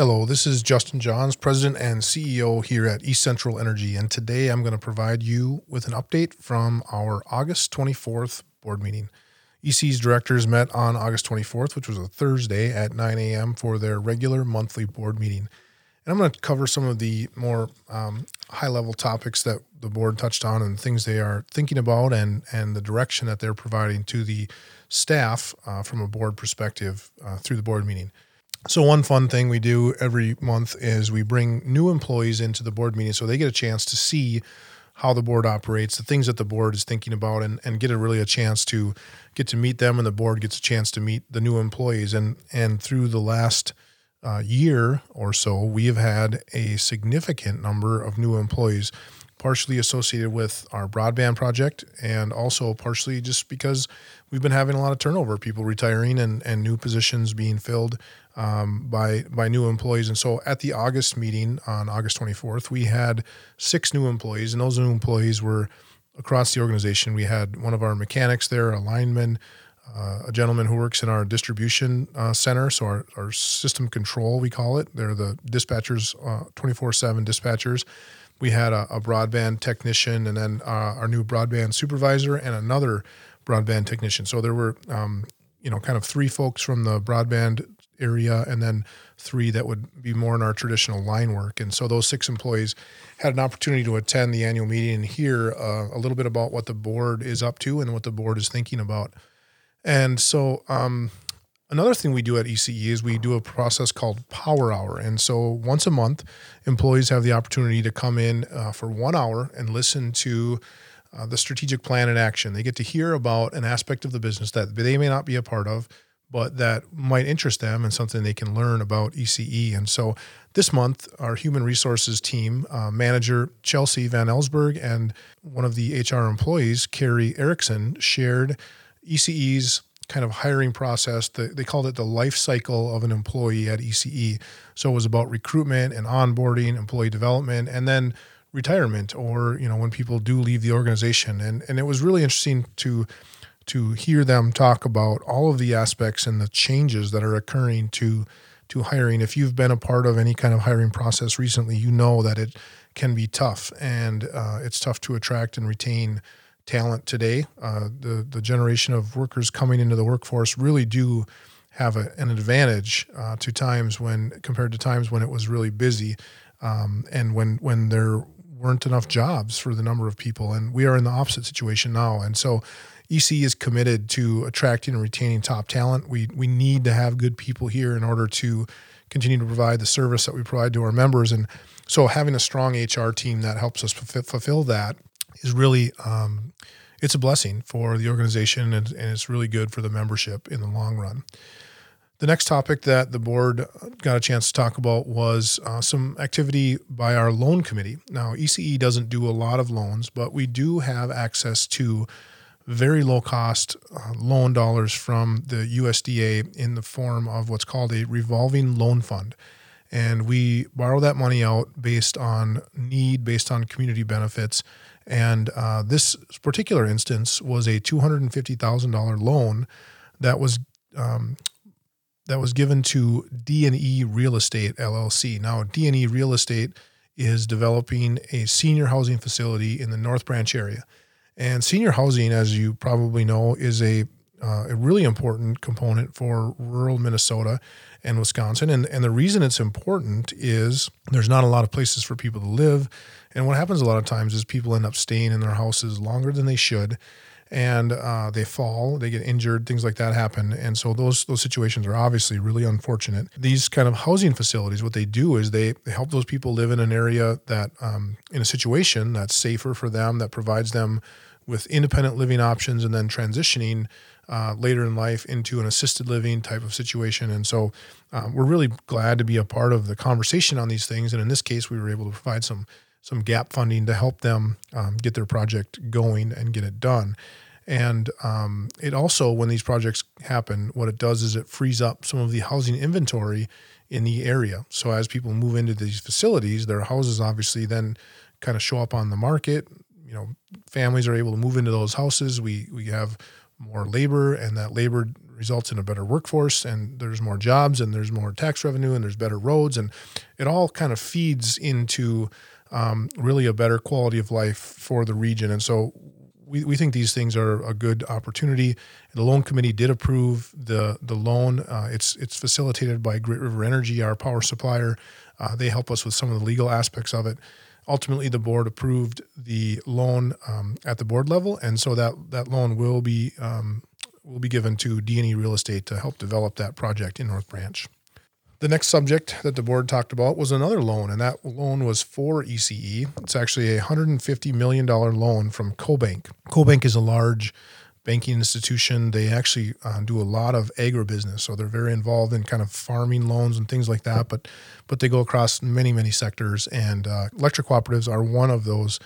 Hello, this is Justin Johns, President and CEO here at East Central Energy, and today I'm going to provide you with an update from our August 24th board meeting. EC's directors met on August 24th, which was a Thursday at 9 a.m. for their regular monthly board meeting. And I'm going to cover some of the more um, high level topics that the board touched on and things they are thinking about and, and the direction that they're providing to the staff uh, from a board perspective uh, through the board meeting. So one fun thing we do every month is we bring new employees into the board meeting so they get a chance to see how the board operates, the things that the board is thinking about, and, and get a really a chance to get to meet them, and the board gets a chance to meet the new employees. And and through the last uh, year or so, we have had a significant number of new employees, partially associated with our broadband project, and also partially just because we've been having a lot of turnover, people retiring and and new positions being filled um, by by new employees. And so at the August meeting on August 24th, we had six new employees, and those new employees were across the organization. We had one of our mechanics there, a lineman, uh, a gentleman who works in our distribution uh, center, so our, our system control, we call it. They're the dispatchers, uh, 24 7 dispatchers. We had a, a, broadband technician, and then uh, our new broadband supervisor, and another broadband technician. So there were, um, you know, kind of three folks from the broadband area, and then three that would be more in our traditional line work. And so those six employees had an opportunity to attend the annual meeting and hear uh, a little bit about what the board is up to and what the board is thinking about. And so, um, another thing we do at ECE is we do a process called Power Hour. And so, once a month, employees have the opportunity to come in uh, for one hour and listen to uh, the strategic plan in action. They get to hear about an aspect of the business that they may not be a part of but that might interest them and something they can learn about ECE. And so this month, our human resources team uh, manager, Chelsea Van Ellsberg, and one of the HR employees, Carrie Erickson, shared ECE's kind of hiring process. The, they called it the life cycle of an employee at ECE. So it was about recruitment and onboarding, employee development, and then retirement or, you know, when people do leave the organization. And, and it was really interesting to to hear them talk about all of the aspects and the changes that are occurring to to hiring. If you've been a part of any kind of hiring process recently, you know that it can be tough, and uh, it's tough to attract and retain talent today. Uh, the the generation of workers coming into the workforce really do have a, an advantage uh, to times when compared to times when it was really busy, um, and when when there weren't enough jobs for the number of people. And we are in the opposite situation now, and so EC is committed to attracting and retaining top talent. We we need to have good people here in order to continue to provide the service that we provide to our members. And so, having a strong HR team that helps us fulfill that is really um, it's a blessing for the organization, and, and it's really good for the membership in the long run. The next topic that the board got a chance to talk about was uh, some activity by our loan committee. Now, ECE doesn't do a lot of loans, but we do have access to very low cost uh, loan dollars from the USDA in the form of what's called a revolving loan fund. And we borrow that money out based on need, based on community benefits. And uh, this particular instance was a $250,000 loan that was um, that was given to D&E Real Estate LLC. Now, D&E Real Estate is developing a senior housing facility in the North Branch area. And senior housing, as you probably know, is a uh, a really important component for rural Minnesota and Wisconsin. And, and the reason it's important is there's not a lot of places for people to live. And what happens a lot of times is people end up staying in their houses longer than they should. And uh, they fall, they get injured, things like that happen, and so those those situations are obviously really unfortunate. These kind of housing facilities, what they do is they, they help those people live in an area that, um, in a situation that's safer for them, that provides them with independent living options and then transitioning uh, later in life into an assisted living type of situation. And so uh, we're really glad to be a part of the conversation on these things. And in this case, we were able to provide some some gap funding to help them um, get their project going and get it done. And um, it also, when these projects happen, what it does is it frees up some of the housing inventory in the area. So as people move into these facilities, their houses obviously then kind of show up on the market you know families are able to move into those houses we we have more labor and that labor results in a better workforce and there's more jobs and there's more tax revenue and there's better roads and it all kind of feeds into um, really a better quality of life for the region. And so we, we think these things are a good opportunity. The loan committee did approve the the loan. Uh, it's it's facilitated by Great River Energy, our power supplier. Uh, they help us with some of the legal aspects of it. Ultimately, the board approved the loan um, at the board level, and so that that loan will be um, will be given to D&E Real Estate to help develop that project in North Branch. The next subject that the board talked about was another loan, and that loan was for ECE. It's actually a $150 million loan from CoBank. CoBank is a large banking institution. They actually uh, do a lot of agribusiness, so they're very involved in kind of farming loans and things like that. But but they go across many many sectors, and uh, electric cooperatives are one of those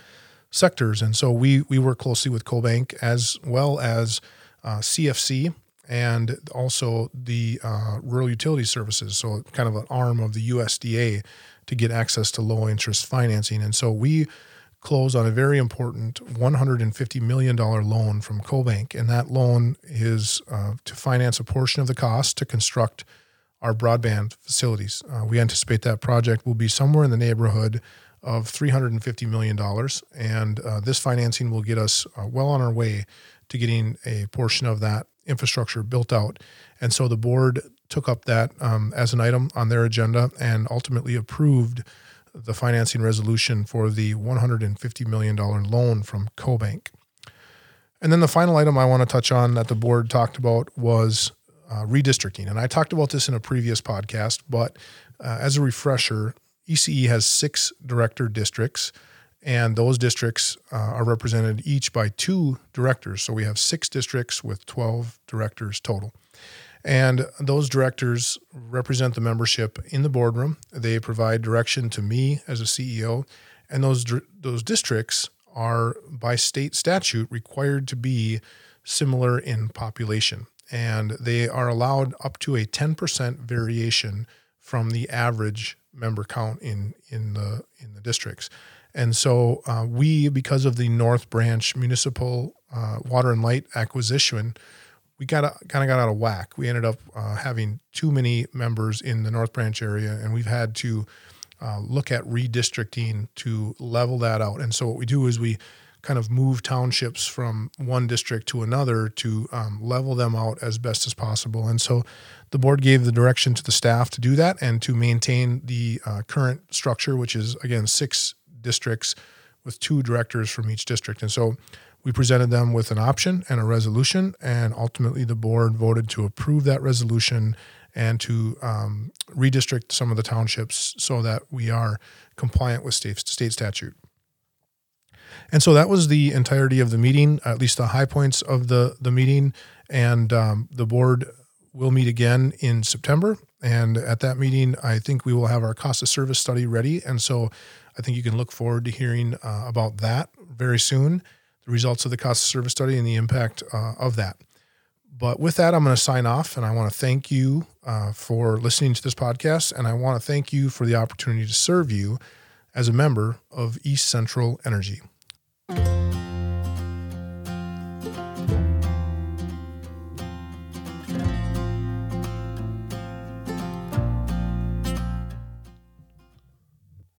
sectors. And so we we work closely with CoBank as well as uh, CFC and also the uh, rural utility services, so kind of an arm of the USDA to get access to low interest financing. And so we closed on a very important $150 million loan from CoBank, and that loan is uh, to finance a portion of the cost to construct our broadband facilities. Uh, we anticipate that project will be somewhere in the neighborhood of $350 million, and uh, this financing will get us uh, well on our way to getting a portion of that infrastructure built out. And so the board took up that um, as an item on their agenda and ultimately approved the financing resolution for the $150 million loan from CoBank. And then the final item I want to touch on that the board talked about was uh, redistricting. And I talked about this in a previous podcast, but uh, as a refresher, ECE has six director districts and those districts uh, are represented each by two directors. So we have six districts with 12 directors total. And those directors represent the membership in the boardroom. They provide direction to me as a CEO. And those, those districts are, by state statute, required to be similar in population. And they are allowed up to a 10% variation from the average member count in, in, the, in the districts. And so uh, we, because of the North Branch Municipal uh, Water and Light acquisition, we got kind of got out of whack. We ended up uh, having too many members in the North Branch area, and we've had to uh, look at redistricting to level that out. And so what we do is we kind of move townships from one district to another to um, level them out as best as possible. And so the board gave the direction to the staff to do that and to maintain the uh, current structure, which is again six districts with two directors from each district. And so we presented them with an option and a resolution, and ultimately the board voted to approve that resolution and to um, redistrict some of the townships so that we are compliant with state, state statute. And so that was the entirety of the meeting, at least the high points of the, the meeting. And um, the board will meet again in September. And at that meeting, I think we will have our cost of service study ready. And so I think you can look forward to hearing uh, about that very soon, the results of the cost of service study and the impact uh, of that. But with that, I'm going to sign off and I want to thank you uh, for listening to this podcast. And I want to thank you for the opportunity to serve you as a member of East Central Energy.